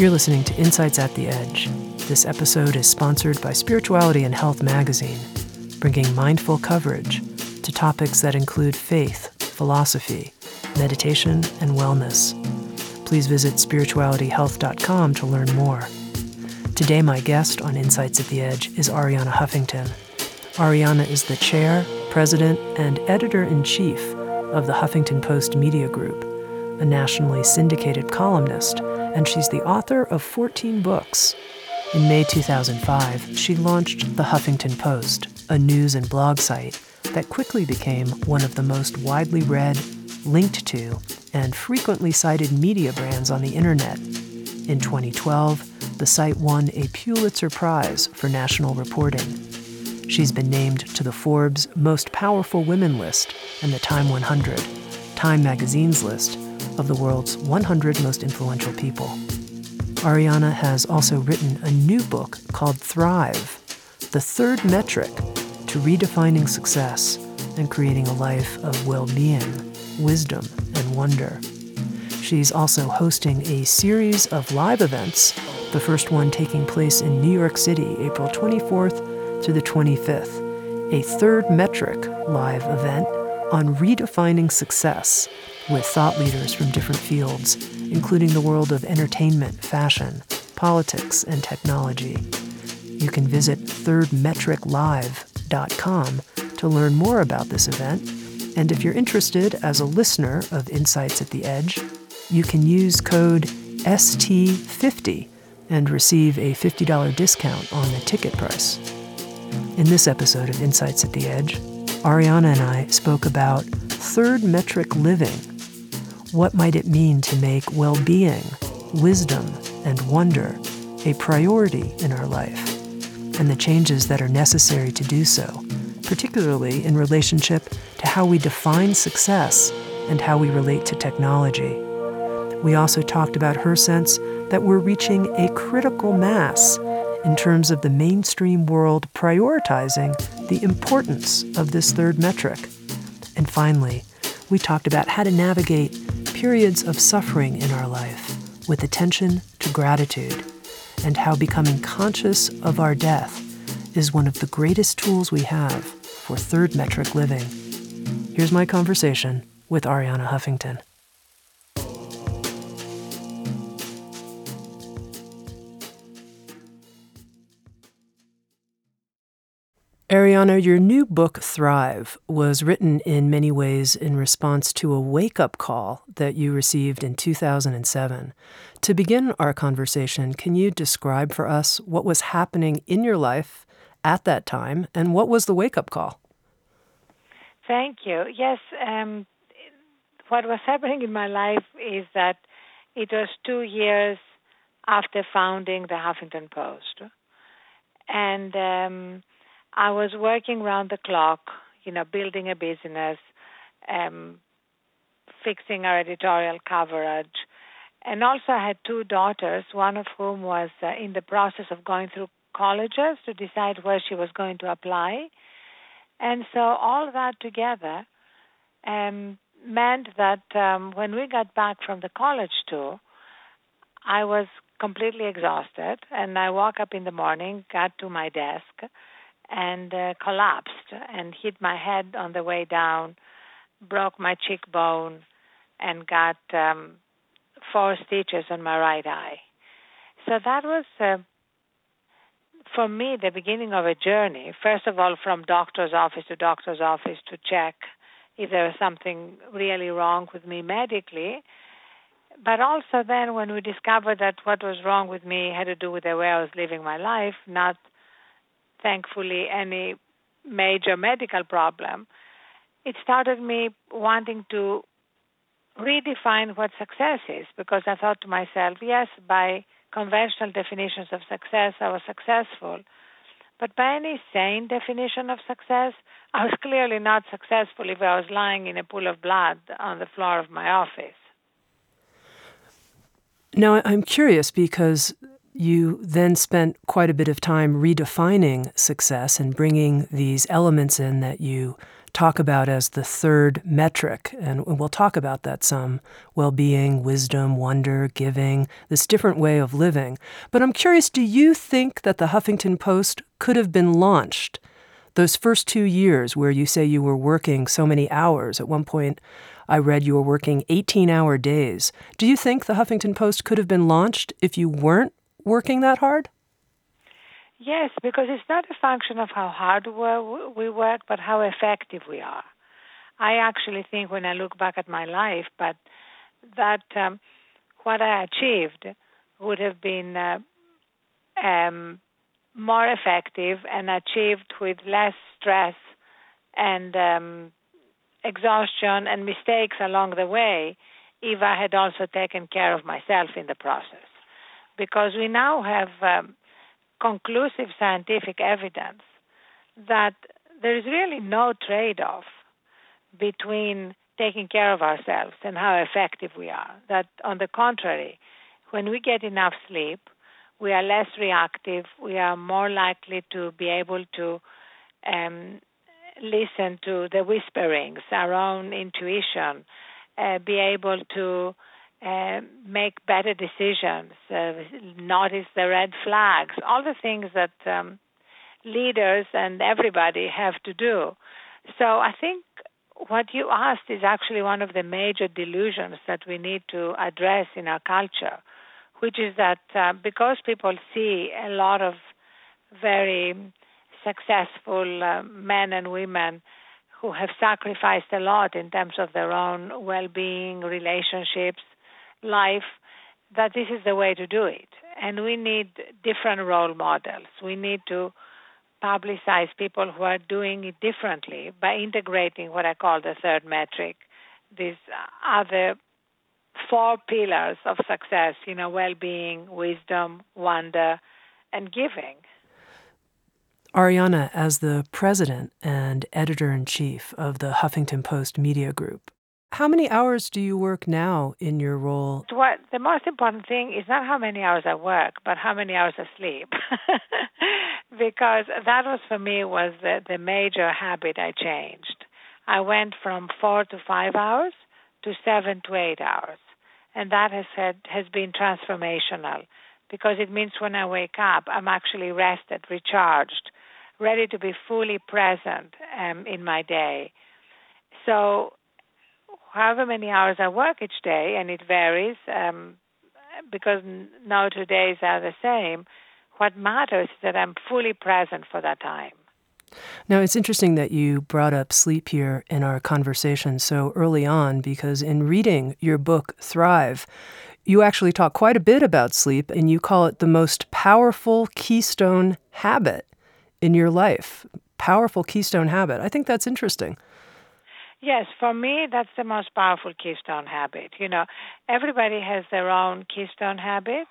You're listening to Insights at the Edge. This episode is sponsored by Spirituality and Health magazine, bringing mindful coverage to topics that include faith, philosophy, meditation, and wellness. Please visit spiritualityhealth.com to learn more. Today, my guest on Insights at the Edge is Arianna Huffington. Arianna is the chair, president, and editor in chief of the Huffington Post Media Group, a nationally syndicated columnist and she's the author of 14 books. In May 2005, she launched The Huffington Post, a news and blog site that quickly became one of the most widely read, linked to, and frequently cited media brands on the internet. In 2012, the site won a Pulitzer Prize for national reporting. She's been named to the Forbes Most Powerful Women list and the Time 100, Time magazine's list of the world's 100 most influential people. Arianna has also written a new book called Thrive, the third metric to redefining success and creating a life of well being, wisdom, and wonder. She's also hosting a series of live events, the first one taking place in New York City, April 24th to the 25th, a third metric live event on redefining success with thought leaders from different fields, including the world of entertainment, fashion, politics, and technology. You can visit thirdmetriclive.com to learn more about this event. And if you're interested as a listener of Insights at the Edge, you can use code ST50 and receive a $50 discount on the ticket price. In this episode of Insights at the Edge, Arianna and I spoke about third metric living what might it mean to make well being, wisdom, and wonder a priority in our life, and the changes that are necessary to do so, particularly in relationship to how we define success and how we relate to technology. We also talked about her sense that we're reaching a critical mass in terms of the mainstream world prioritizing the importance of this third metric. And finally, we talked about how to navigate periods of suffering in our life with attention to gratitude, and how becoming conscious of our death is one of the greatest tools we have for third metric living. Here's my conversation with Arianna Huffington. Arianna, your new book, Thrive, was written in many ways in response to a wake up call that you received in 2007. To begin our conversation, can you describe for us what was happening in your life at that time and what was the wake up call? Thank you. Yes, um, what was happening in my life is that it was two years after founding the Huffington Post. And um, I was working round the clock, you know, building a business, um, fixing our editorial coverage, and also I had two daughters, one of whom was uh, in the process of going through colleges to decide where she was going to apply. And so all that together um, meant that um, when we got back from the college tour, I was completely exhausted, and I woke up in the morning, got to my desk, and uh, collapsed and hit my head on the way down, broke my cheekbone, and got um, four stitches on my right eye. So that was, uh, for me, the beginning of a journey. First of all, from doctor's office to doctor's office to check if there was something really wrong with me medically. But also, then, when we discovered that what was wrong with me had to do with the way I was living my life, not thankfully any major medical problem, it started me wanting to redefine what success is because I thought to myself, yes, by conventional definitions of success, I was successful. But by any sane definition of success, I was clearly not successful if I was lying in a pool of blood on the floor of my office. Now, I'm curious because you then spent quite a bit of time redefining success and bringing these elements in that you talk about as the third metric. And we'll talk about that some well being, wisdom, wonder, giving, this different way of living. But I'm curious do you think that the Huffington Post could have been launched? Those first two years where you say you were working so many hours, at one point I read you were working 18 hour days. Do you think the Huffington Post could have been launched if you weren't working that hard? Yes, because it's not a function of how hard we work, but how effective we are. I actually think when I look back at my life, but that um, what I achieved would have been uh, um, more effective and achieved with less stress and um, exhaustion and mistakes along the way if I had also taken care of myself in the process. Because we now have um, conclusive scientific evidence that there is really no trade off between taking care of ourselves and how effective we are. That, on the contrary, when we get enough sleep, we are less reactive, we are more likely to be able to um, listen to the whisperings, our own intuition, uh, be able to uh, make better decisions, uh, notice the red flags, all the things that um, leaders and everybody have to do. So I think what you asked is actually one of the major delusions that we need to address in our culture, which is that uh, because people see a lot of very successful uh, men and women who have sacrificed a lot in terms of their own well being, relationships, life, that this is the way to do it. And we need different role models. We need to publicize people who are doing it differently by integrating what I call the third metric, these other four pillars of success, you know, well being, wisdom, wonder, and giving. Arianna, as the president and editor in chief of the Huffington Post Media Group, how many hours do you work now in your role? What the most important thing is not how many hours I work, but how many hours I sleep, because that was for me was the, the major habit I changed. I went from four to five hours to seven to eight hours, and that has had, has been transformational because it means when I wake up, I'm actually rested, recharged, ready to be fully present um, in my day. So, however many hours I work each day, and it varies um, because no two days are the same, what matters is that I'm fully present for that time. Now, it's interesting that you brought up sleep here in our conversation so early on because in reading your book, Thrive, you actually talk quite a bit about sleep and you call it the most powerful keystone habit in your life. Powerful keystone habit. I think that's interesting. Yes, for me, that's the most powerful keystone habit. You know, everybody has their own keystone habits,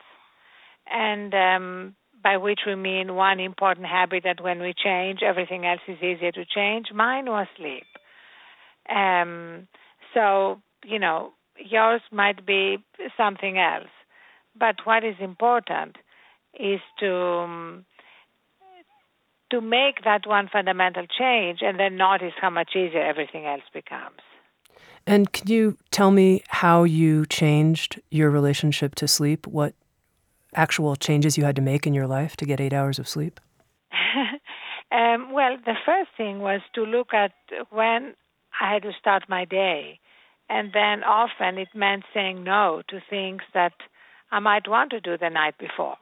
and um, by which we mean one important habit that when we change, everything else is easier to change. Mine was sleep. Um, so, you know, yours might be something else. But what is important is to um, to make that one fundamental change and then notice how much easier everything else becomes. And can you tell me how you changed your relationship to sleep? What actual changes you had to make in your life to get eight hours of sleep? um, well, the first thing was to look at when I had to start my day. And then often it meant saying no to things that I might want to do the night before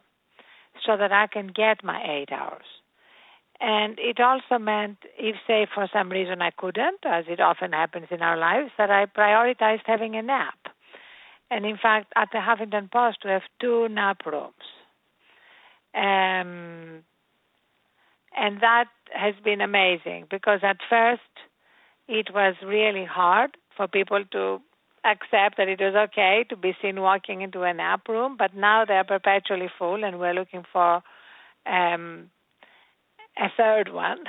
so that I can get my eight hours. And it also meant if, say, for some reason I couldn't, as it often happens in our lives, that I prioritized having a nap. And in fact, at the Huffington Post, we have two nap rooms. Um, And that has been amazing because at first it was really hard for people to accept that it was okay to be seen walking into a nap room, but now they're perpetually full and we're looking for um, a third one.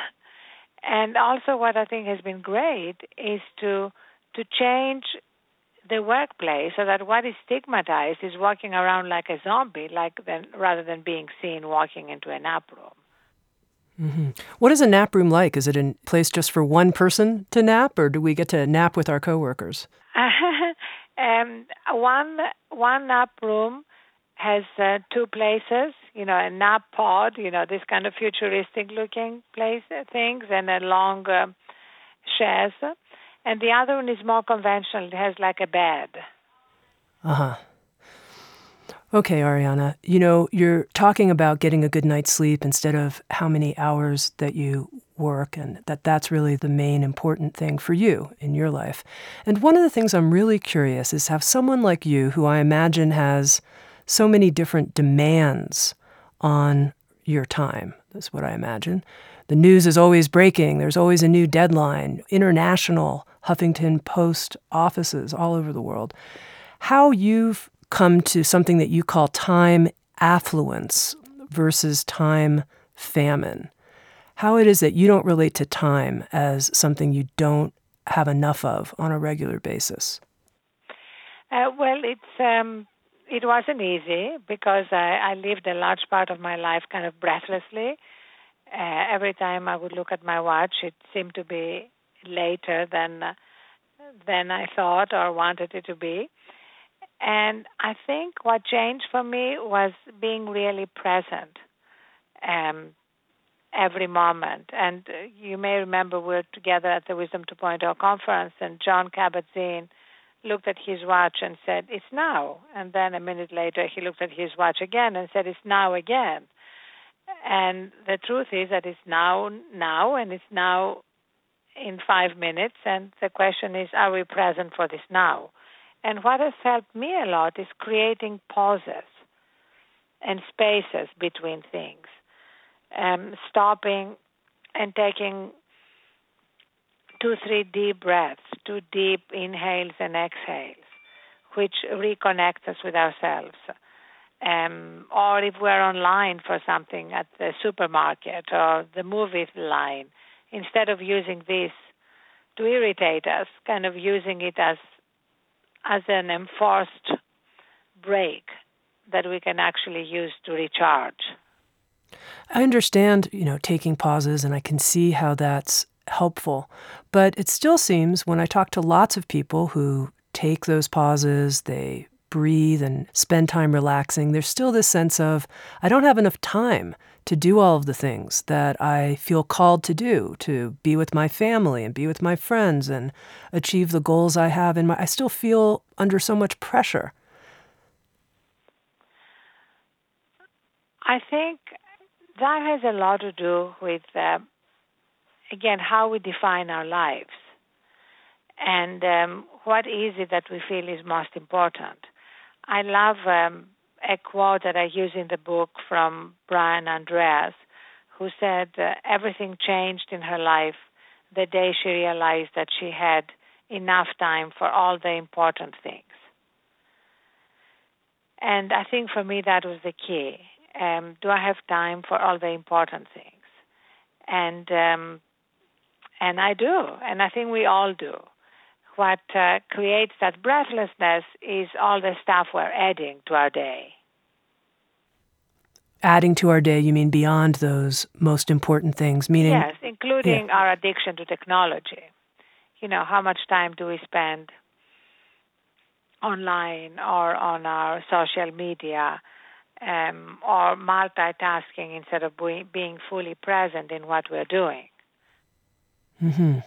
And also, what I think has been great is to to change the workplace so that what is stigmatized is walking around like a zombie, like then rather than being seen walking into a nap room. Mm-hmm. What is a nap room like? Is it a place just for one person to nap, or do we get to nap with our coworkers? um, one one nap room has uh, two places. You know, a nap pod. You know, this kind of futuristic looking place uh, things, and a long uh, chaise. And the other one is more conventional. It has like a bed. Uh huh. Okay, Arianna, you know, you're talking about getting a good night's sleep instead of how many hours that you work, and that that's really the main important thing for you in your life. And one of the things I'm really curious is have someone like you, who I imagine has so many different demands on your time, that's what I imagine. The news is always breaking, there's always a new deadline, international Huffington Post offices all over the world. How you've come to something that you call time affluence versus time famine. How it is that you don't relate to time as something you don't have enough of on a regular basis. Uh, well, it's um, it wasn't easy because I, I lived a large part of my life kind of breathlessly. Uh, every time I would look at my watch, it seemed to be later than than I thought or wanted it to be. And I think what changed for me was being really present um, every moment. And uh, you may remember we were together at the Wisdom 2.0 conference, and Jon Kabat-Zinn looked at his watch and said, It's now. And then a minute later, he looked at his watch again and said, It's now again. And the truth is that it's now, now, and it's now in five minutes. And the question is, are we present for this now? And what has helped me a lot is creating pauses and spaces between things, um, stopping and taking two, three deep breaths, two deep inhales and exhales, which reconnect us with ourselves. Um, or if we're online for something at the supermarket or the movie line, instead of using this to irritate us, kind of using it as as an enforced break that we can actually use to recharge. I understand, you know, taking pauses and I can see how that's helpful. But it still seems when I talk to lots of people who take those pauses, they breathe and spend time relaxing, there's still this sense of, I don't have enough time to do all of the things that I feel called to do, to be with my family and be with my friends and achieve the goals I have in my I still feel under so much pressure. I think that has a lot to do with uh, again how we define our lives and um, what is it that we feel is most important. I love um, a quote that I use in the book from Brian Andreas, who said uh, everything changed in her life the day she realized that she had enough time for all the important things. And I think for me that was the key. Um, do I have time for all the important things? And um, and I do, and I think we all do what uh, creates that breathlessness is all the stuff we're adding to our day. Adding to our day, you mean beyond those most important things, meaning? Yes, including yeah. our addiction to technology. You know, how much time do we spend online or on our social media um, or multitasking instead of being fully present in what we're doing? Mm-hmm.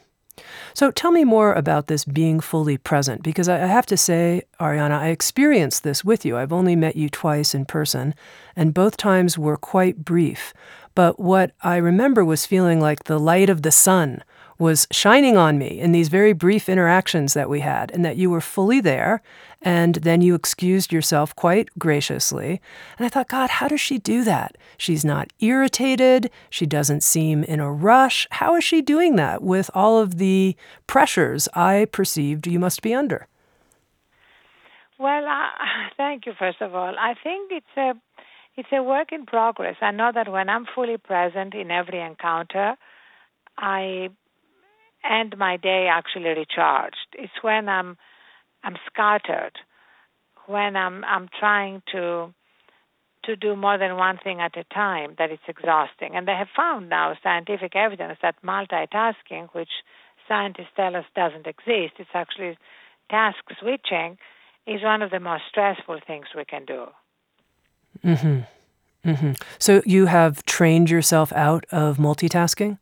So tell me more about this being fully present, because I have to say, Arianna, I experienced this with you. I've only met you twice in person, and both times were quite brief. But what I remember was feeling like the light of the sun was shining on me in these very brief interactions that we had, and that you were fully there. And then you excused yourself quite graciously. And I thought, God, how does she do that? She's not irritated. She doesn't seem in a rush. How is she doing that with all of the pressures I perceived you must be under? Well, uh, thank you, first of all. I think it's a it's a work in progress. I know that when I'm fully present in every encounter, I end my day actually recharged. It's when I'm I'm scattered, when I'm I'm trying to to do more than one thing at a time that it's exhausting. And they have found now scientific evidence that multitasking, which scientists tell us doesn't exist, it's actually task switching, is one of the most stressful things we can do. Mm-hmm. Mm-hmm. So you have trained yourself out of multitasking?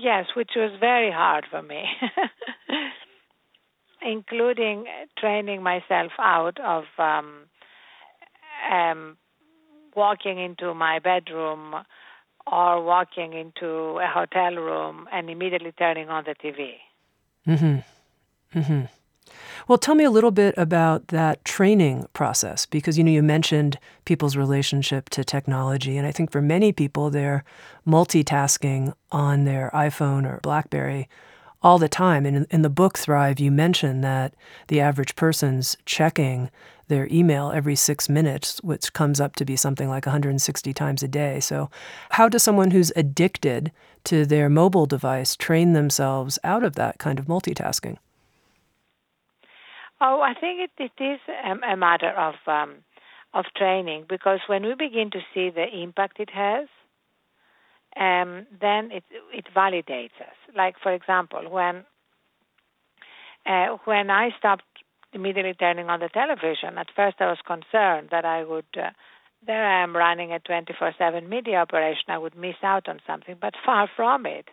Yes, which was very hard for me, including training myself out of um, um, walking into my bedroom or walking into a hotel room and immediately turning on the TV. Mm-hmm. Mm-hmm. Well, tell me a little bit about that training process because you know you mentioned people's relationship to technology and I think for many people they're multitasking on their iPhone or BlackBerry all the time. And in, in the book Thrive you mention that the average person's checking their email every 6 minutes, which comes up to be something like 160 times a day. So, how does someone who's addicted to their mobile device train themselves out of that kind of multitasking? Oh, I think it, it is a, a matter of um, of training because when we begin to see the impact it has, um, then it it validates us. Like for example, when uh, when I stopped immediately turning on the television, at first I was concerned that I would. Uh, there I am running a 24/7 media operation. I would miss out on something, but far from it.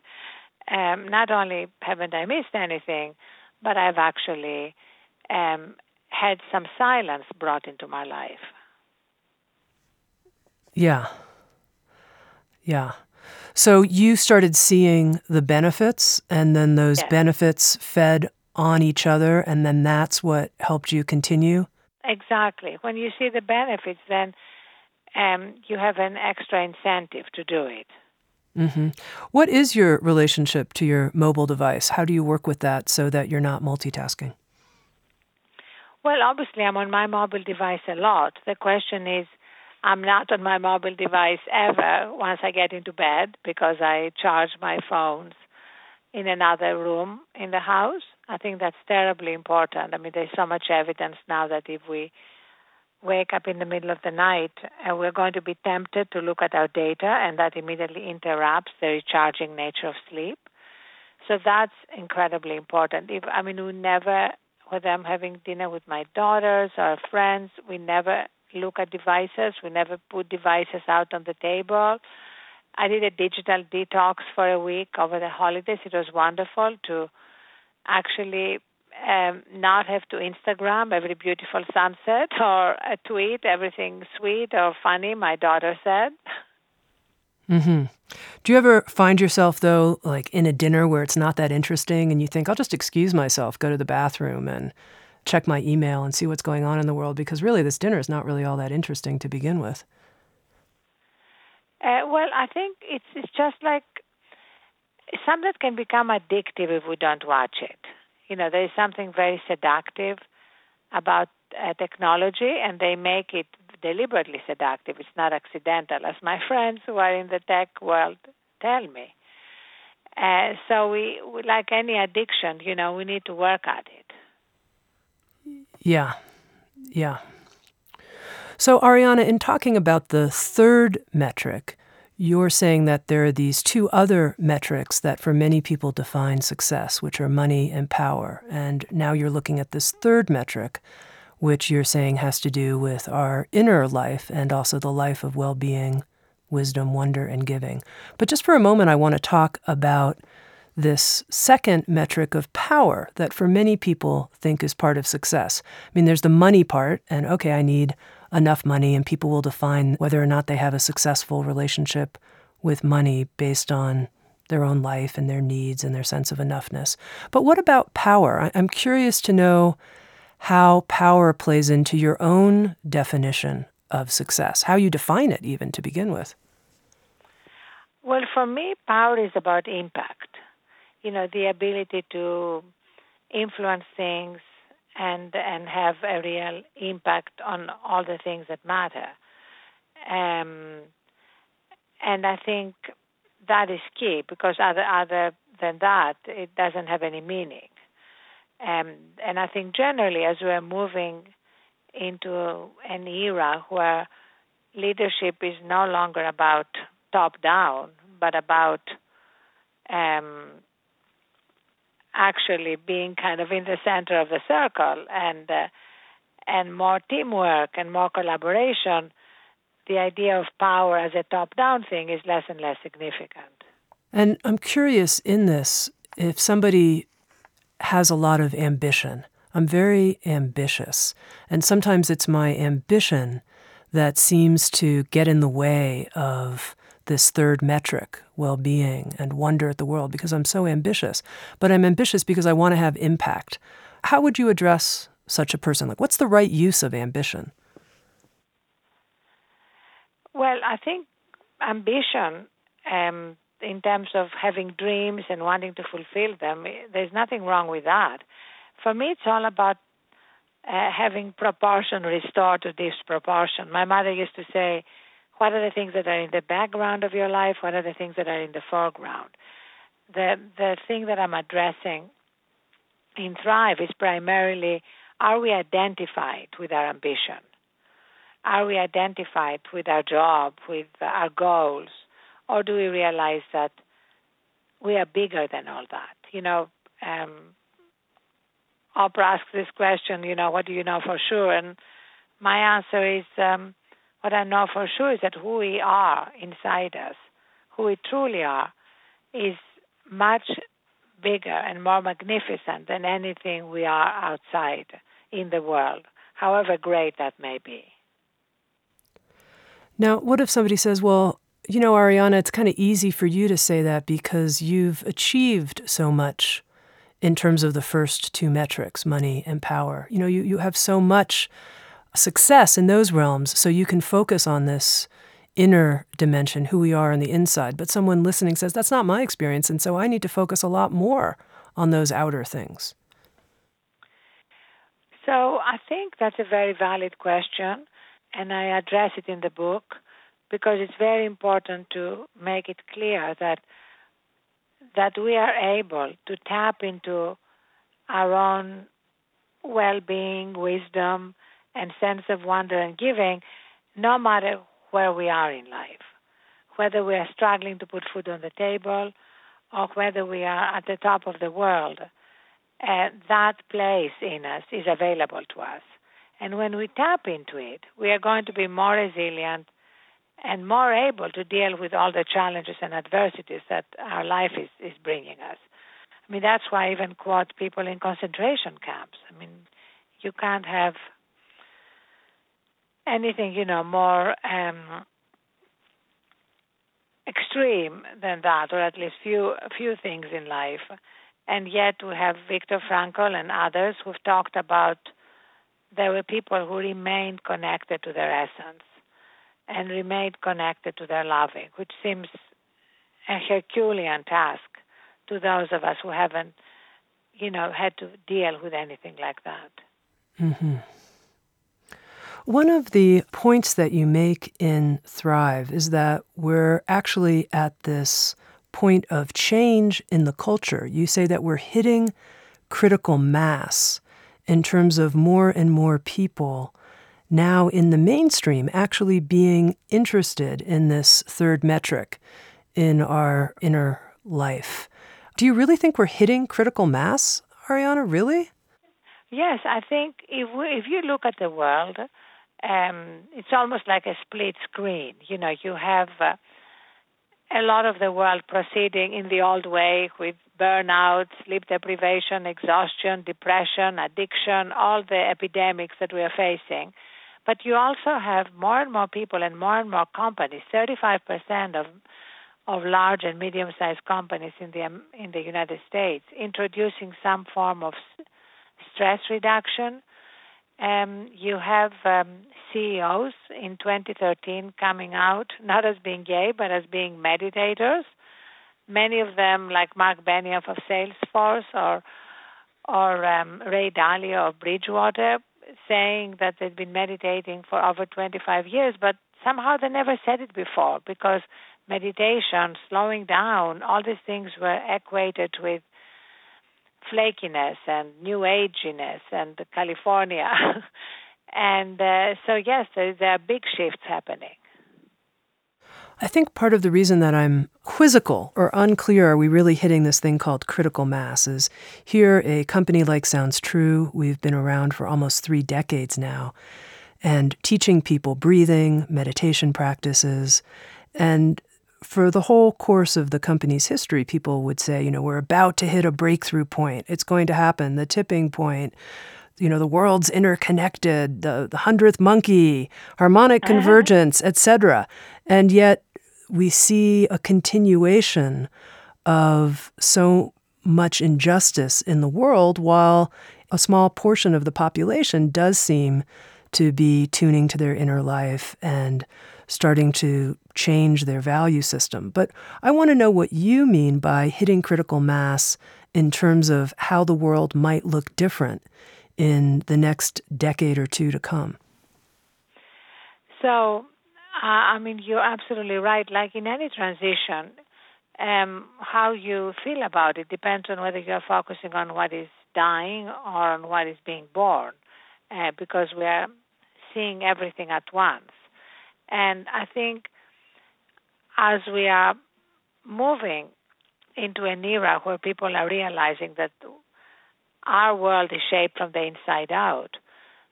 Um, not only haven't I missed anything, but I've actually um, had some silence brought into my life. Yeah. Yeah. So you started seeing the benefits, and then those yes. benefits fed on each other, and then that's what helped you continue? Exactly. When you see the benefits, then um, you have an extra incentive to do it. Mm-hmm. What is your relationship to your mobile device? How do you work with that so that you're not multitasking? Well, obviously, I'm on my mobile device a lot. The question is, I'm not on my mobile device ever once I get into bed because I charge my phones in another room in the house. I think that's terribly important. I mean, there's so much evidence now that if we wake up in the middle of the night, uh, we're going to be tempted to look at our data, and that immediately interrupts the recharging nature of sleep. So that's incredibly important. If I mean, we never whether I'm having dinner with my daughters or friends, we never look at devices. We never put devices out on the table. I did a digital detox for a week over the holidays. It was wonderful to actually um, not have to Instagram every beautiful sunset or a tweet everything sweet or funny my daughter said. Mm-hmm. Do you ever find yourself, though, like in a dinner where it's not that interesting and you think, I'll just excuse myself, go to the bathroom and check my email and see what's going on in the world because really this dinner is not really all that interesting to begin with? Uh, well, I think it's, it's just like something that can become addictive if we don't watch it. You know, there is something very seductive about uh, technology, and they make it deliberately seductive. It's not accidental, as my friends who are in the tech world tell me. Uh, so we, we, like any addiction, you know, we need to work at it. Yeah, yeah. So Arianna, in talking about the third metric, you're saying that there are these two other metrics that for many people define success, which are money and power. And now you're looking at this third metric, which you're saying has to do with our inner life and also the life of well being, wisdom, wonder, and giving. But just for a moment, I want to talk about this second metric of power that for many people think is part of success. I mean, there's the money part, and okay, I need enough money, and people will define whether or not they have a successful relationship with money based on their own life and their needs and their sense of enoughness. But what about power? I'm curious to know how power plays into your own definition of success, how you define it, even to begin with. Well, for me, power is about impact. You know, the ability to influence things and and have a real impact on all the things that matter. Um, and I think that is key because other other than that, it doesn't have any meaning. Um, and I think generally, as we're moving into an era where leadership is no longer about top down, but about um, actually being kind of in the center of the circle and uh, and more teamwork and more collaboration, the idea of power as a top down thing is less and less significant. And I'm curious in this if somebody has a lot of ambition. I'm very ambitious. And sometimes it's my ambition that seems to get in the way of this third metric, well being and wonder at the world, because I'm so ambitious. But I'm ambitious because I want to have impact. How would you address such a person? Like, what's the right use of ambition? Well, I think ambition, um, in terms of having dreams and wanting to fulfill them, there's nothing wrong with that. For me, it's all about uh, having proportion restored to disproportion. My mother used to say, what are the things that are in the background of your life? What are the things that are in the foreground? The the thing that I'm addressing in Thrive is primarily are we identified with our ambition? Are we identified with our job, with our goals? Or do we realize that we are bigger than all that? You know, um, Oprah asks this question, you know, what do you know for sure? And my answer is um, what I know for sure is that who we are inside us, who we truly are, is much bigger and more magnificent than anything we are outside in the world, however great that may be. Now, what if somebody says, well, you know, Arianna, it's kind of easy for you to say that because you've achieved so much in terms of the first two metrics, money and power. You know, you, you have so much success in those realms so you can focus on this inner dimension, who we are on the inside. But someone listening says, that's not my experience. And so I need to focus a lot more on those outer things. So I think that's a very valid question. And I address it in the book because it's very important to make it clear that that we are able to tap into our own well-being, wisdom, and sense of wonder and giving, no matter where we are in life, whether we are struggling to put food on the table or whether we are at the top of the world, uh, that place in us is available to us. And when we tap into it, we are going to be more resilient and more able to deal with all the challenges and adversities that our life is, is bringing us. I mean, that's why I even quote people in concentration camps. I mean, you can't have anything, you know, more um, extreme than that, or at least few few things in life. And yet we have Viktor Frankl and others who've talked about there were people who remained connected to their essence and remained connected to their loving, which seems a Herculean task to those of us who haven't, you know, had to deal with anything like that. Mm-hmm. One of the points that you make in Thrive is that we're actually at this point of change in the culture. You say that we're hitting critical mass in terms of more and more people now in the mainstream actually being interested in this third metric in our inner life. Do you really think we're hitting critical mass, Arianna? Really? Yes, I think if we, if you look at the world, um, it's almost like a split screen. You know, you have uh, a lot of the world proceeding in the old way with burnout, sleep deprivation, exhaustion, depression, addiction, all the epidemics that we are facing. But you also have more and more people and more and more companies. 35% of of large and medium-sized companies in the in the United States introducing some form of stress reduction. Um, you have um, CEOs in 2013 coming out not as being gay but as being meditators. Many of them, like Mark Benioff of Salesforce or or um, Ray Dalio of Bridgewater, saying that they've been meditating for over 25 years, but somehow they never said it before because meditation, slowing down, all these things were equated with flakiness and new aginess and California. and uh, so, yes, there, there are big shifts happening. I think part of the reason that I'm quizzical or unclear, are we really hitting this thing called critical mass? Is here a company like Sounds True, we've been around for almost three decades now, and teaching people breathing, meditation practices. And for the whole course of the company's history, people would say, you know, we're about to hit a breakthrough point. It's going to happen, the tipping point. You know, the world's interconnected, the, the hundredth monkey, harmonic uh-huh. convergence, etc. And yet we see a continuation of so much injustice in the world while a small portion of the population does seem to be tuning to their inner life and starting to change their value system. But I want to know what you mean by hitting critical mass in terms of how the world might look different in the next decade or two to come. So, uh, I mean, you're absolutely right. Like in any transition, um, how you feel about it depends on whether you're focusing on what is dying or on what is being born, uh, because we are seeing everything at once. And I think as we are moving into an era where people are realizing that our world is shaped from the inside out,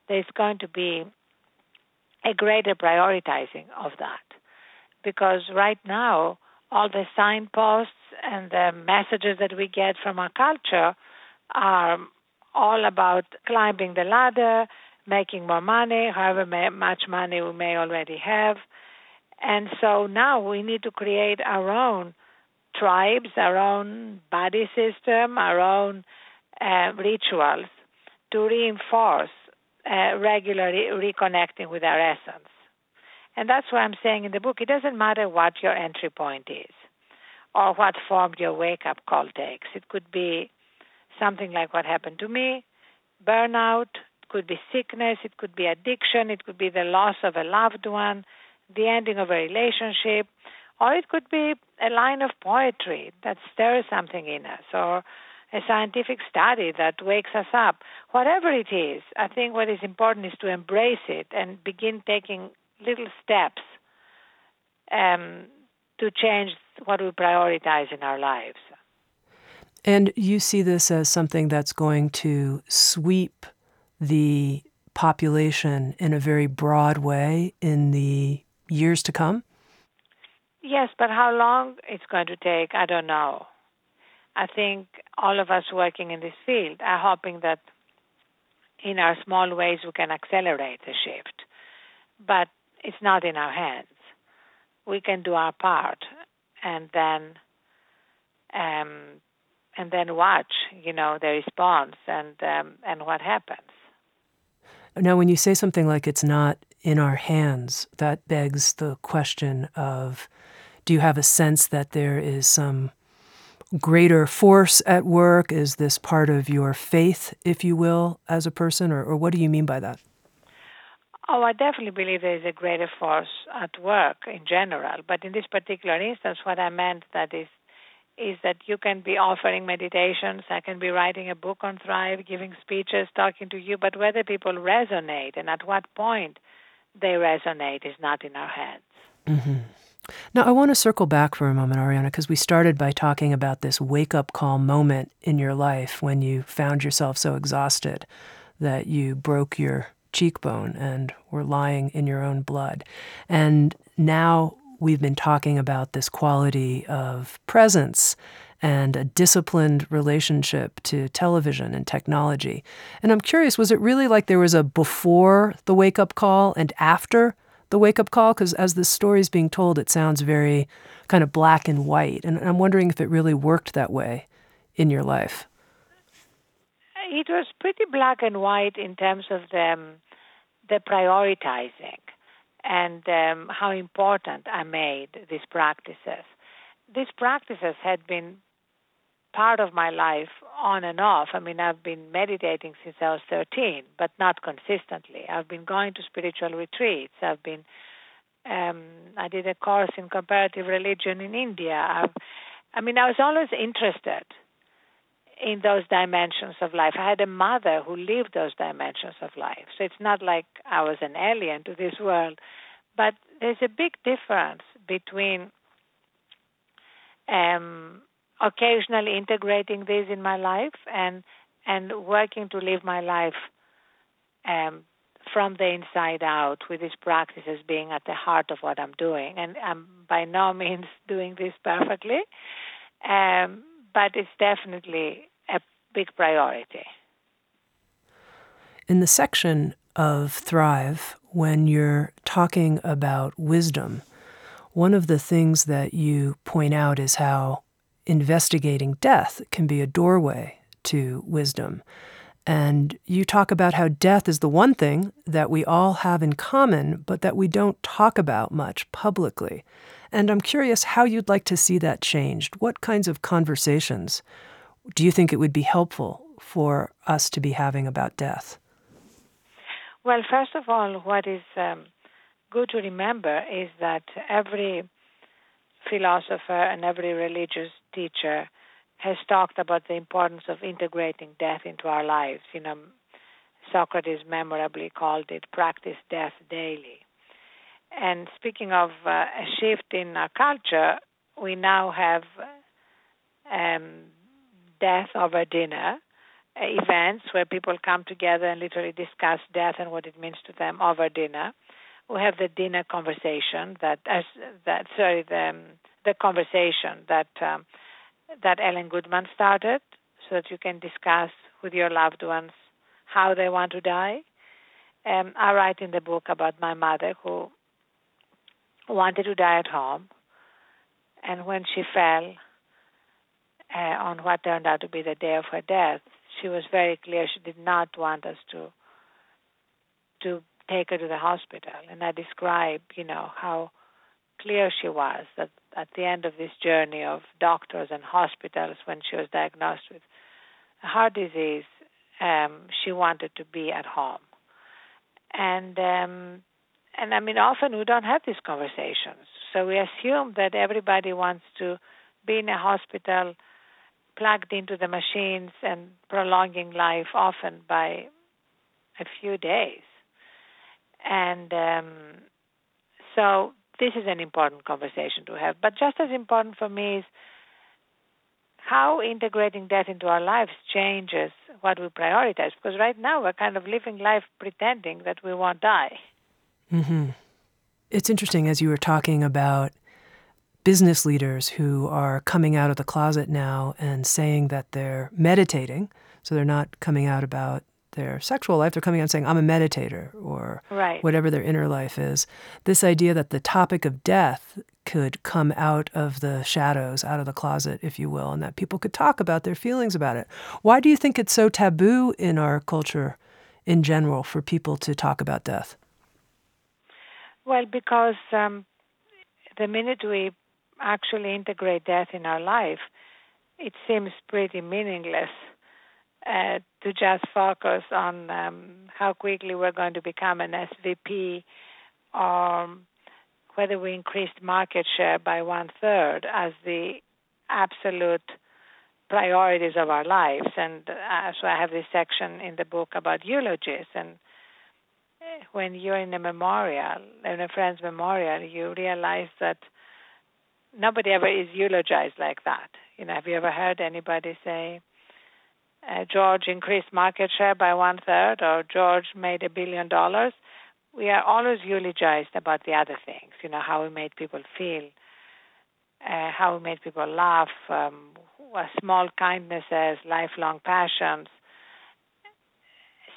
there's going to be a greater prioritizing of that. Because right now, all the signposts and the messages that we get from our culture are all about climbing the ladder, making more money, however much money we may already have. And so now we need to create our own tribes, our own body system, our own uh, rituals to reinforce uh, regularly reconnecting with our essence. And that's why I'm saying in the book it doesn't matter what your entry point is or what form your wake up call takes. It could be something like what happened to me burnout, it could be sickness, it could be addiction, it could be the loss of a loved one, the ending of a relationship, or it could be a line of poetry that stirs something in us, or a scientific study that wakes us up. Whatever it is, I think what is important is to embrace it and begin taking little steps um, to change what we prioritize in our lives. And you see this as something that's going to sweep the population in a very broad way in the years to come? Yes, but how long it's going to take, I don't know. I think all of us working in this field are hoping that in our small ways we can accelerate the shift. But it's not in our hands. We can do our part and then um, and then watch, you know, the response and um, and what happens. Now, when you say something like it's not in our hands, that begs the question of do you have a sense that there is some greater force at work? Is this part of your faith, if you will, as a person? Or, or what do you mean by that? Oh, I definitely believe there is a greater force at work in general. But in this particular instance, what I meant that is is that you can be offering meditations, I can be writing a book on Thrive, giving speeches, talking to you, but whether people resonate and at what point they resonate is not in our hands. Mm-hmm. Now, I want to circle back for a moment, Arianna, because we started by talking about this wake up call moment in your life when you found yourself so exhausted that you broke your cheekbone and were lying in your own blood. And now we've been talking about this quality of presence and a disciplined relationship to television and technology. And I'm curious, was it really like there was a before the wake up call and after the wake up call? Because as the story is being told, it sounds very kind of black and white. And I'm wondering if it really worked that way in your life. It was pretty black and white in terms of the, the prioritizing and um, how important I made these practices. These practices had been part of my life on and off. I mean, I've been meditating since I was 13, but not consistently. I've been going to spiritual retreats. I've been, um, I did a course in comparative religion in India. I've, I mean, I was always interested in those dimensions of life. I had a mother who lived those dimensions of life. So it's not like I was an alien to this world. But there's a big difference between um, occasionally integrating this in my life and and working to live my life um, from the inside out with these practices being at the heart of what I'm doing. And I'm by no means doing this perfectly, um, but it's definitely a big priority. In the section of Thrive, when you're talking about wisdom, one of the things that you point out is how investigating death can be a doorway to wisdom. And you talk about how death is the one thing that we all have in common, but that we don't talk about much publicly. And I'm curious how you'd like to see that changed. What kinds of conversations do you think it would be helpful for us to be having about death? Well, first of all, what is um, good to remember is that every philosopher and every religious teacher has talked about the importance of integrating death into our lives. You know, Socrates memorably called it practice death daily. And speaking of uh, a shift in our culture, we now have um, death over dinner uh, events where people come together and literally discuss death and what it means to them over dinner. We have the dinner conversation that, as that sorry, the the conversation that um, that Ellen Goodman started, so that you can discuss with your loved ones how they want to die. Um, I write in the book about my mother who wanted to die at home, and when she fell uh, on what turned out to be the day of her death, she was very clear she did not want us to to take her to the hospital. And I describe, you know, how clear she was that at the end of this journey of doctors and hospitals, when she was diagnosed with heart disease, um, she wanted to be at home. And um, and I mean, often we don't have these conversations, so we assume that everybody wants to be in a hospital plugged into the machines and prolonging life often by a few days. And um, so this is an important conversation to have. But just as important for me is how integrating death into our lives changes what we prioritize. Because right now we're kind of living life pretending that we won't die. Mm-hmm. It's interesting as you were talking about business leaders who are coming out of the closet now and saying that they're meditating. So they're not coming out about their sexual life, they're coming out saying, I'm a meditator, or right. whatever their inner life is. This idea that the topic of death could come out of the shadows, out of the closet, if you will, and that people could talk about their feelings about it. Why do you think it's so taboo in our culture in general for people to talk about death? Well, because um, the minute we actually integrate death in our life, it seems pretty meaningless uh, to just focus on um, how quickly we're going to become an SVP or whether we increased market share by one third as the absolute priorities of our lives. And uh, so I have this section in the book about eulogies. And uh, when you're in a memorial, in a friend's memorial, you realize that nobody ever is eulogized like that. You know, have you ever heard anybody say, uh, George increased market share by one third, or George made a billion dollars? We are always eulogized about the other things. You know, how we made people feel, uh, how we made people laugh, um, small kindnesses, lifelong passions.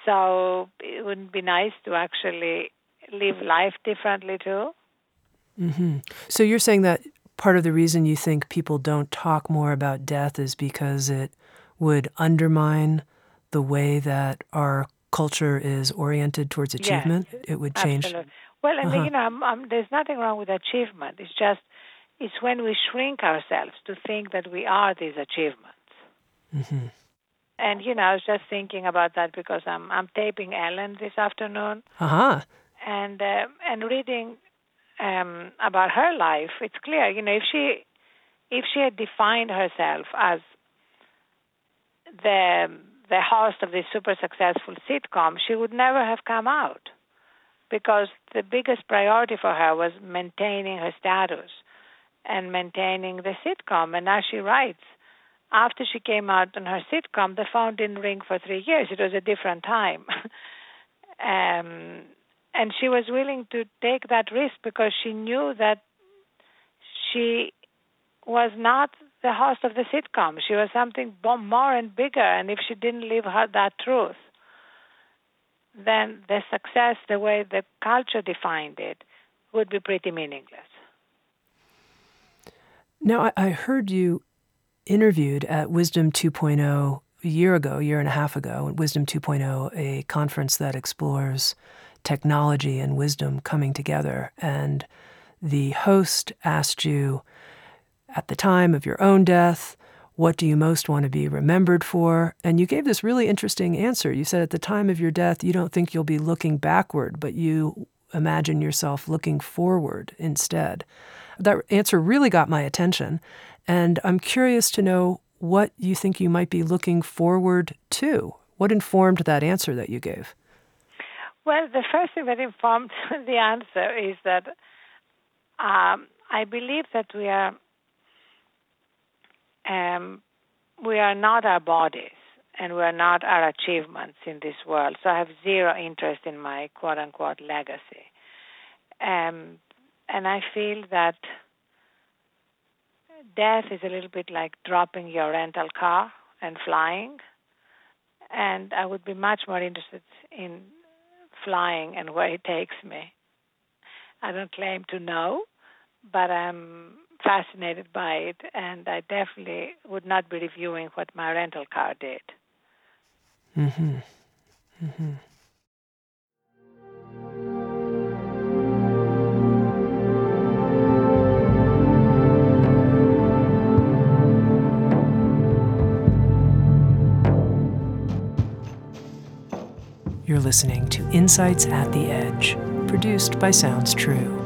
So it wouldn't be nice to actually live life differently too. Mm-hmm. So you're saying that part of the reason you think people don't talk more about death is because it would undermine the way that our culture is oriented towards achievement. Yes, it would change. Absolutely. Well, I mean, uh-huh. you know, I'm, I'm, there's nothing wrong with achievement. It's just it's when we shrink ourselves to think that we are these achievements. Mm-hmm. And you know, I was just thinking about that because I'm I'm taping Ellen this afternoon. Uh-huh. And uh, and reading um, about her life, it's clear. You know, if she if she had defined herself as the the host of this super successful sitcom, she would never have come out because the biggest priority for her was maintaining her status and maintaining the sitcom. And now she writes, after she came out on her sitcom, the phone didn't ring for three years. It was a different time. um, and she was willing to take that risk because she knew that she was not the host of the sitcom. She was something more and bigger. And if she didn't live her that truth, then the success, the way the culture defined it, would be pretty meaningless. Now, I heard you interviewed at Wisdom 2.0 a year ago, a year and a half ago, at Wisdom 2.0, a conference that explores technology and wisdom coming together. And the host asked you at the time of your own death, what do you most want to be remembered for? And you gave this really interesting answer. You said at the time of your death, you don't think you'll be looking backward, but you imagine yourself looking forward instead. That answer really got my attention. And I'm curious to know what you think you might be looking forward to. What informed that answer that you gave? Well, the first thing that informed the answer is that um, I believe that we are um, we are not our bodies and we are not our achievements in this world. So I have zero interest in my quote unquote legacy. Um, and I feel that death is a little bit like dropping your rental car and flying. And I would be much more interested in flying and where it takes me. I don't claim to know, but I'm fascinated by it, and I definitely would not be reviewing what my rental car did. Mm-hmm. Mm-hmm. You're listening to Insights at the Edge, produced by Sounds True.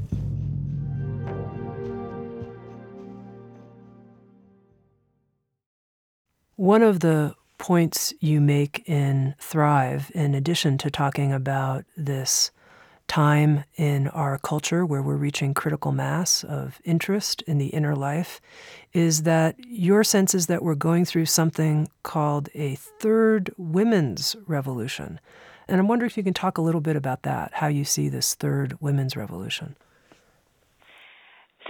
One of the points you make in Thrive, in addition to talking about this time in our culture where we're reaching critical mass of interest in the inner life, is that your sense is that we're going through something called a third women's revolution. And I'm wondering if you can talk a little bit about that, how you see this third women's revolution.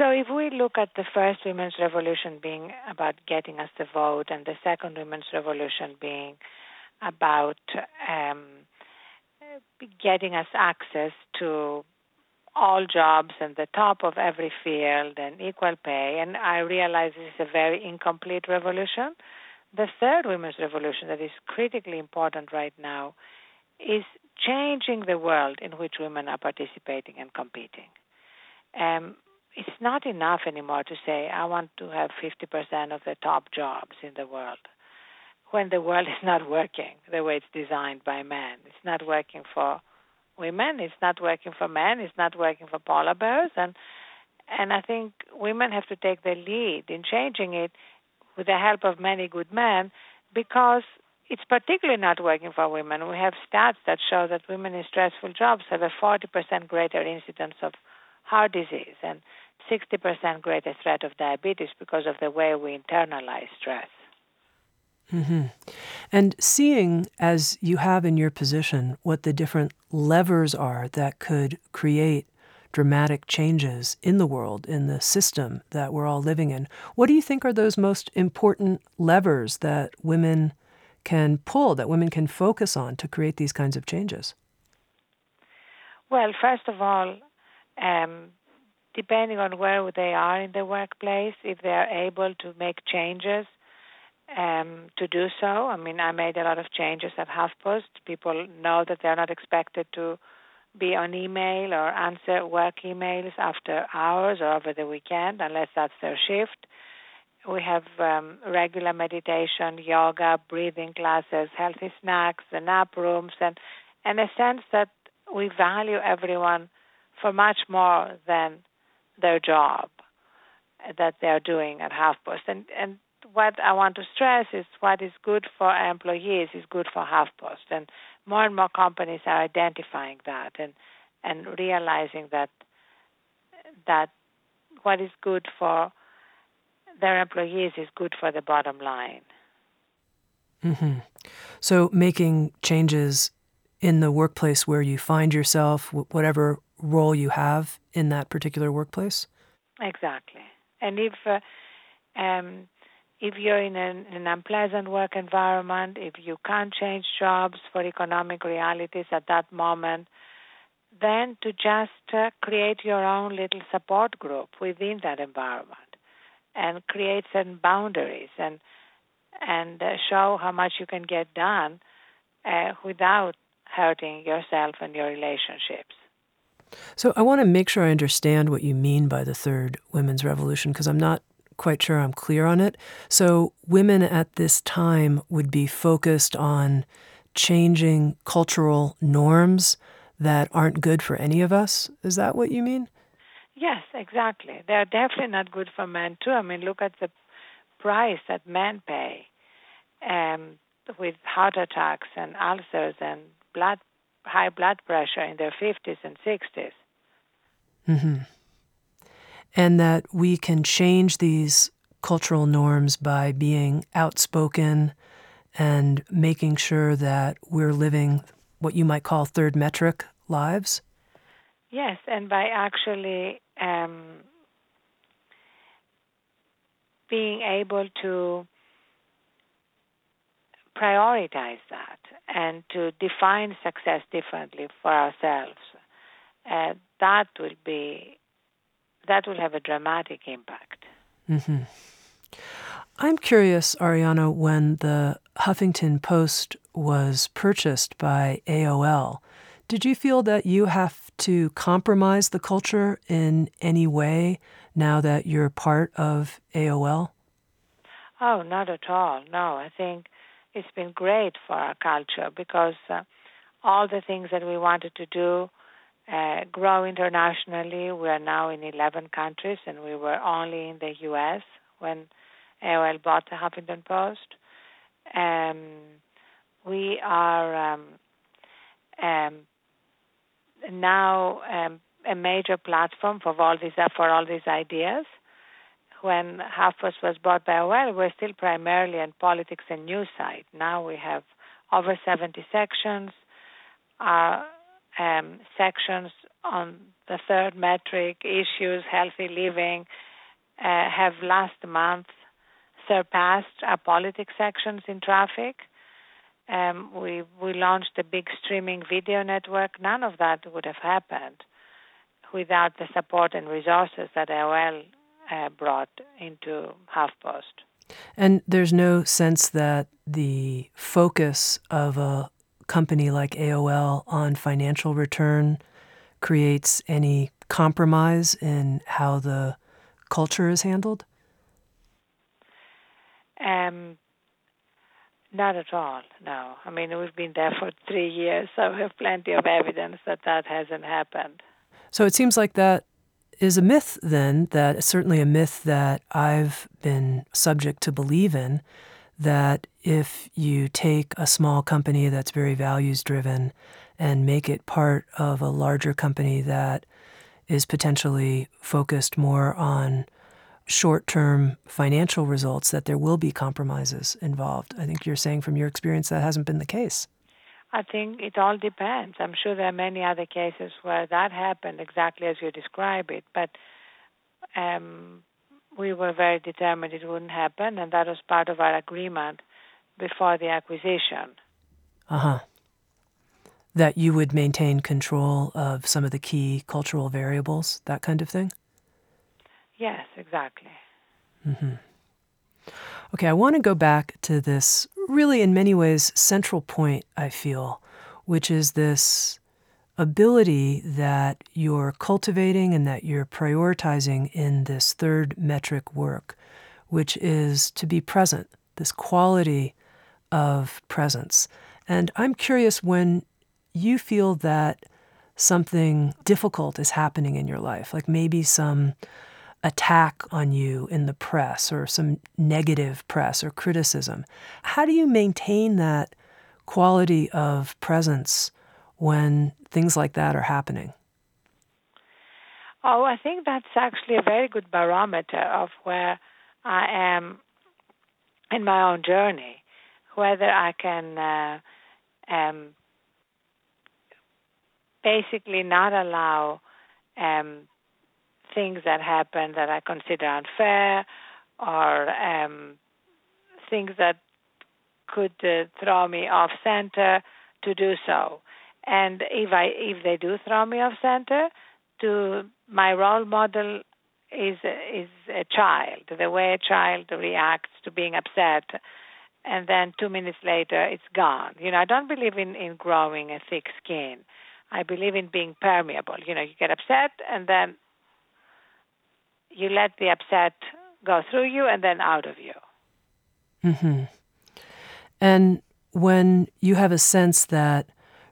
So, if we look at the first women's revolution being about getting us the vote, and the second women's revolution being about um, getting us access to all jobs and the top of every field and equal pay, and I realize this is a very incomplete revolution. The third women's revolution, that is critically important right now, is changing the world in which women are participating and competing. Um, it's not enough anymore to say, I want to have 50% of the top jobs in the world when the world is not working the way it's designed by men. It's not working for women, it's not working for men, it's not working for polar bears. And, and I think women have to take the lead in changing it with the help of many good men because it's particularly not working for women. We have stats that show that women in stressful jobs have a 40% greater incidence of heart disease and 60% greater threat of diabetes because of the way we internalize stress. Mm-hmm. And seeing, as you have in your position, what the different levers are that could create dramatic changes in the world, in the system that we're all living in, what do you think are those most important levers that women can pull, that women can focus on to create these kinds of changes? Well, first of all, um, depending on where they are in the workplace, if they are able to make changes um, to do so. I mean, I made a lot of changes at HuffPost. People know that they're not expected to be on email or answer work emails after hours or over the weekend unless that's their shift. We have um, regular meditation, yoga, breathing classes, healthy snacks, the nap rooms, and, and a sense that we value everyone for much more than their job that they're doing at HuffPost. And, and what I want to stress is what is good for employees is good for HuffPost. And more and more companies are identifying that and, and realizing that that what is good for their employees is good for the bottom line. Mm-hmm. So, making changes in the workplace where you find yourself, whatever role you have in that particular workplace? Exactly. And if uh, um, if you're in an, an, unpleasant work environment, if you can't change jobs for economic realities at that moment, then to just uh, create your own little support group within that environment and create certain boundaries and and uh, show how much you can get done uh, without hurting yourself and your relationships. So I want to make sure I understand what you mean by the third women's revolution because I'm not quite sure I'm clear on it. So women at this time would be focused on changing cultural norms that aren't good for any of us. Is that what you mean? Yes, exactly. They're definitely not good for men too. I mean, look at the price that men pay um, with heart attacks and ulcers and blood high blood pressure in their 50s and 60s. Mm-hmm. And that we can change these cultural norms by being outspoken and making sure that we're living what you might call third metric lives? Yes, and by actually um, being able to prioritize that and to define success differently for ourselves, uh, that will be that will have a dramatic impact. Mm-hmm. I'm curious, Arianna, when the Huffington Post was purchased by AOL, did you feel that you have to compromise the culture in any way now that you're part of AOL? Oh, not at all. No, I think it's been great for our culture because uh, all the things that we wanted to do uh, grow internationally. We are now in 11 countries, and we were only in the U.S. when AOL bought the Huffington Post. Um, we are um, um, now um, a major platform for all these for all these ideas when HuffPost was bought by AOL, we're still primarily in politics and news site. Now we have over 70 sections. Uh, um, sections on the third metric, issues, healthy living, uh, have last month surpassed our politics sections in traffic. Um, we we launched a big streaming video network. None of that would have happened without the support and resources that AOL uh, brought into half HuffPost. And there's no sense that the focus of a company like AOL on financial return creates any compromise in how the culture is handled? Um, not at all, no. I mean, we've been there for three years, so we have plenty of evidence that that hasn't happened. So it seems like that is a myth, then, that certainly a myth that I've been subject to believe in that if you take a small company that's very values driven and make it part of a larger company that is potentially focused more on short term financial results, that there will be compromises involved. I think you're saying from your experience that hasn't been the case. I think it all depends. I'm sure there are many other cases where that happened exactly as you describe it, but um, we were very determined it wouldn't happen, and that was part of our agreement before the acquisition. Uh huh. That you would maintain control of some of the key cultural variables, that kind of thing? Yes, exactly. Mm-hmm. Okay, I want to go back to this really, in many ways, central point, I feel, which is this ability that you're cultivating and that you're prioritizing in this third metric work, which is to be present, this quality of presence. And I'm curious when you feel that something difficult is happening in your life, like maybe some attack on you in the press or some negative press or criticism, how do you maintain that quality of presence when things like that are happening? Oh, I think that's actually a very good barometer of where I am in my own journey, whether I can uh, um, basically not allow um, things that happen that I consider unfair or um, things that could uh, throw me off center to do so. And if I if they do throw me off center, to my role model is is a child. The way a child reacts to being upset, and then two minutes later it's gone. You know, I don't believe in in growing a thick skin. I believe in being permeable. You know, you get upset and then you let the upset go through you and then out of you. Mm-hmm. And when you have a sense that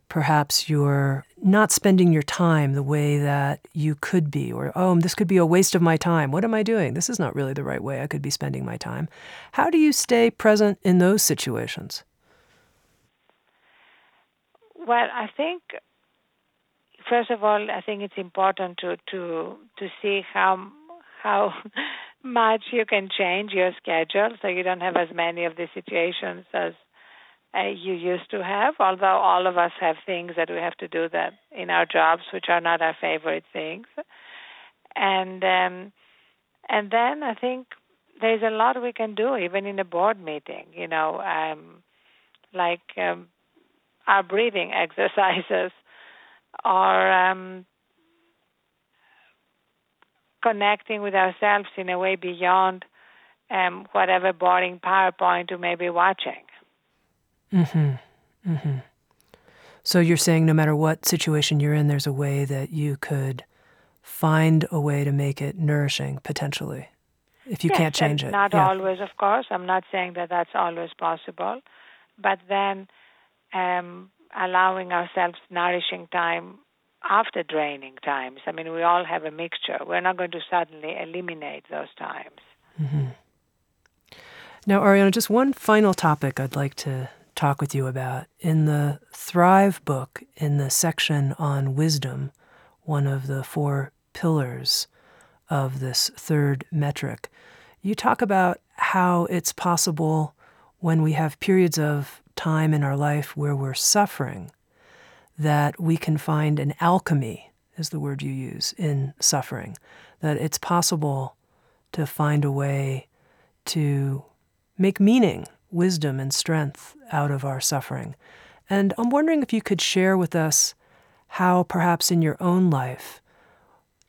perhaps you're not spending your time the way that you could be, or, oh, this could be a waste of my time. What am I doing? This is not really the right way I could be spending my time. How do you stay present in those situations? Well, I think first of all, I think it's important to to to see how how much you can change your schedule so you don't have as many of the situations as uh, you used to have, although all of us have things that we have to do that in our jobs which are not our favorite things. And um, and then I think there's a lot we can do even in a board meeting, you know, um, like um, our breathing exercises or um, connecting with ourselves in a way beyond um, whatever boring PowerPoint you may be watching. Mm-hmm. Mm-hmm. So you're saying no matter what situation you're in, there's a way that you could find a way to make it nourishing potentially, if you yes, can't change it. Not yeah. always, of course. I'm not saying that that's always possible, but then um, allowing ourselves nourishing time after draining times. I mean, we all have a mixture. We're not going to suddenly eliminate those times. Mm-hmm. Now, Arianna, just one final topic I'd like to talk with you about. In the Thrive book, in the section on wisdom, one of the four pillars of this third metric, you talk about how it's possible when we have periods of time in our life where we're suffering that we can find an alchemy, is the word you use, in suffering. That it's possible to find a way to make meaning, wisdom, and strength out of our suffering. And I'm wondering if you could share with us how, perhaps in your own life,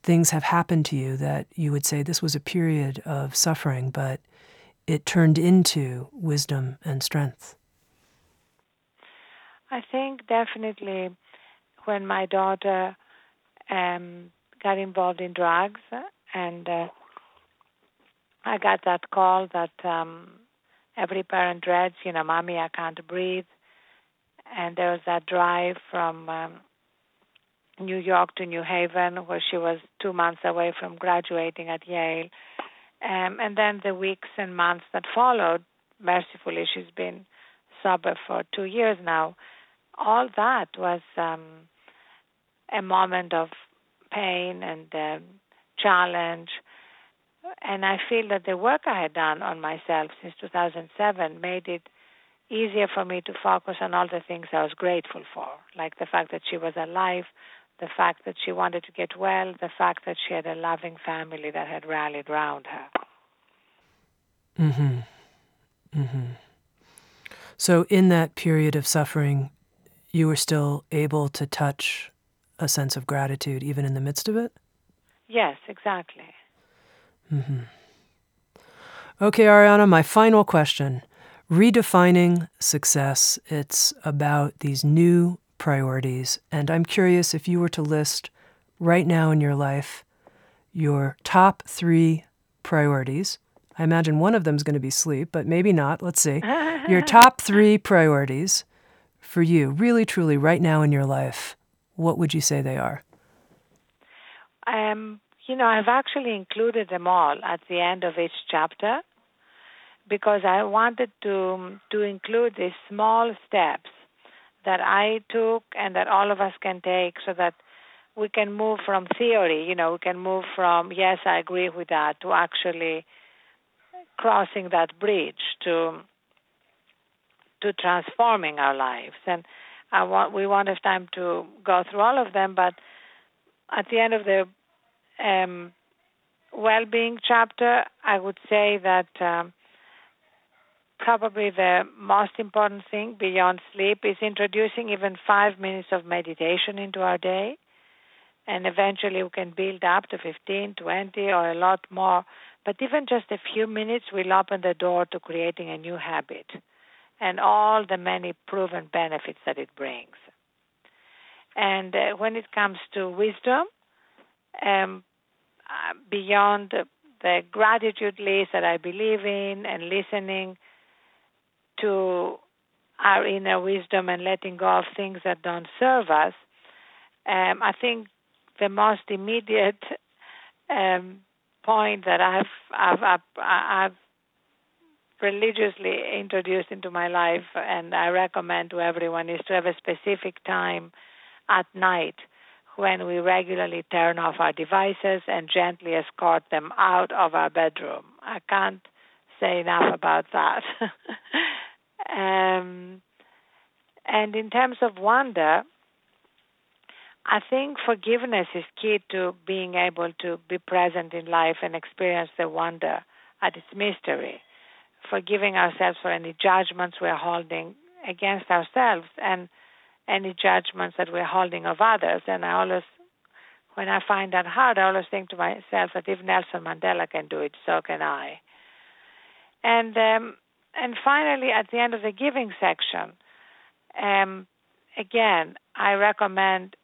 things have happened to you that you would say this was a period of suffering, but it turned into wisdom and strength. I think definitely when my daughter um, got involved in drugs, and uh, I got that call that um, every parent dreads, you know, mommy, I can't breathe. And there was that drive from um, New York to New Haven, where she was two months away from graduating at Yale. Um, and then the weeks and months that followed, mercifully, she's been sober for two years now all that was um, a moment of pain and um, challenge. And I feel that the work I had done on myself since 2007 made it easier for me to focus on all the things I was grateful for, like the fact that she was alive, the fact that she wanted to get well, the fact that she had a loving family that had rallied around her. Mhm. Mhm. So in that period of suffering, you were still able to touch a sense of gratitude even in the midst of it? Yes, exactly. Mm-hmm. Okay, Arianna, my final question. Redefining success. It's about these new priorities. And I'm curious if you were to list right now in your life your top three priorities. I imagine one of them is going to be sleep, but maybe not. Let's see. your top three priorities for you, really, truly, right now in your life. What would you say they are? Um, you know, I've actually included them all at the end of each chapter because I wanted to to include these small steps that I took and that all of us can take so that we can move from theory, you know, we can move from yes, I agree with that to actually crossing that bridge to to transforming our lives. And I want we won't have time to go through all of them, but at the end of the um, well-being chapter, I would say that um, probably the most important thing beyond sleep is introducing even five minutes of meditation into our day. And eventually we can build up to 15, 20, or a lot more. But even just a few minutes will open the door to creating a new habit and all the many proven benefits that it brings. And uh, when it comes to wisdom, um, uh, beyond the gratitude list that I believe in and listening to our inner wisdom and letting go of things that don't serve us, um, I think the most immediate um, point that I've, I've, I've, I've religiously introduced into my life and I recommend to everyone is to have a specific time at night when we regularly turn off our devices and gently escort them out of our bedroom. I can't say enough about that. um, and in terms of wonder, I think forgiveness is key to being able to be present in life and experience the wonder at its mystery. Forgiving ourselves for any judgments we're holding against ourselves and any judgments that we're holding of others. And I always, when I find that hard, I always think to myself that if Nelson Mandela can do it, so can I. And um, and finally, at the end of the giving section, um, again, I recommend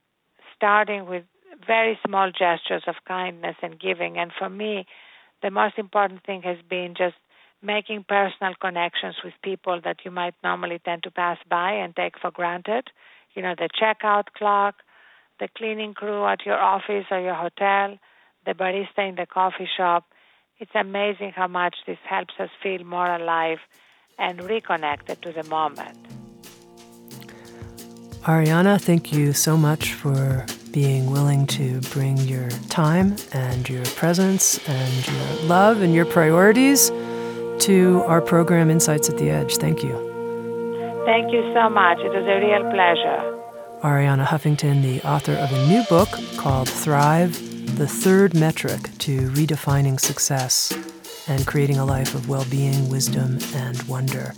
starting with very small gestures of kindness and giving. And for me, the most important thing has been just making personal connections with people that you might normally tend to pass by and take for granted. You know, the checkout clerk, the cleaning crew at your office or your hotel, the barista in the coffee shop. It's amazing how much this helps us feel more alive and reconnected to the moment. Arianna, thank you so much for being willing to bring your time and your presence and your love and your priorities to our program Insights at the Edge. Thank you. Thank you so much. It was a real pleasure. Arianna Huffington, the author of a new book called Thrive The Third Metric to Redefining Success and Creating a Life of Well Being, Wisdom, and Wonder.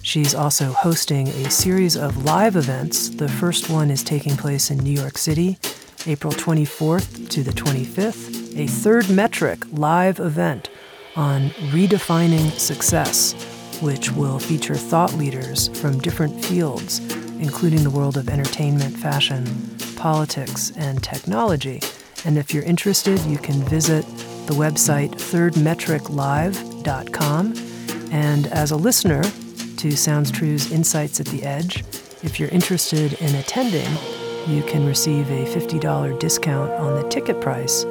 She's also hosting a series of live events. The first one is taking place in New York City, April 24th to the 25th, a third metric live event on redefining success, which will feature thought leaders from different fields, including the world of entertainment, fashion, politics, and technology. And if you're interested, you can visit the website thirdmetriclive.com. And as a listener to Sounds True's Insights at the Edge, if you're interested in attending, you can receive a $50 discount on the ticket price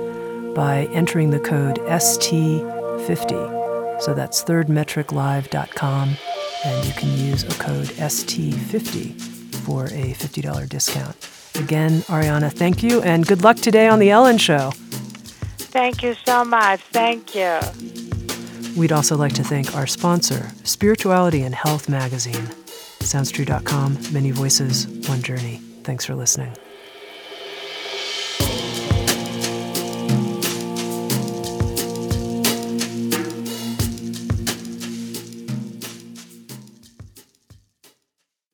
by entering the code ST50. So that's thirdmetriclive.com, and you can use a code ST50 for a $50 discount. Again, Arianna, thank you and good luck today on The Ellen Show. Thank you so much. Thank you. We'd also like to thank our sponsor, Spirituality and Health Magazine. SoundsTrue.com, many voices, one journey. Thanks for listening.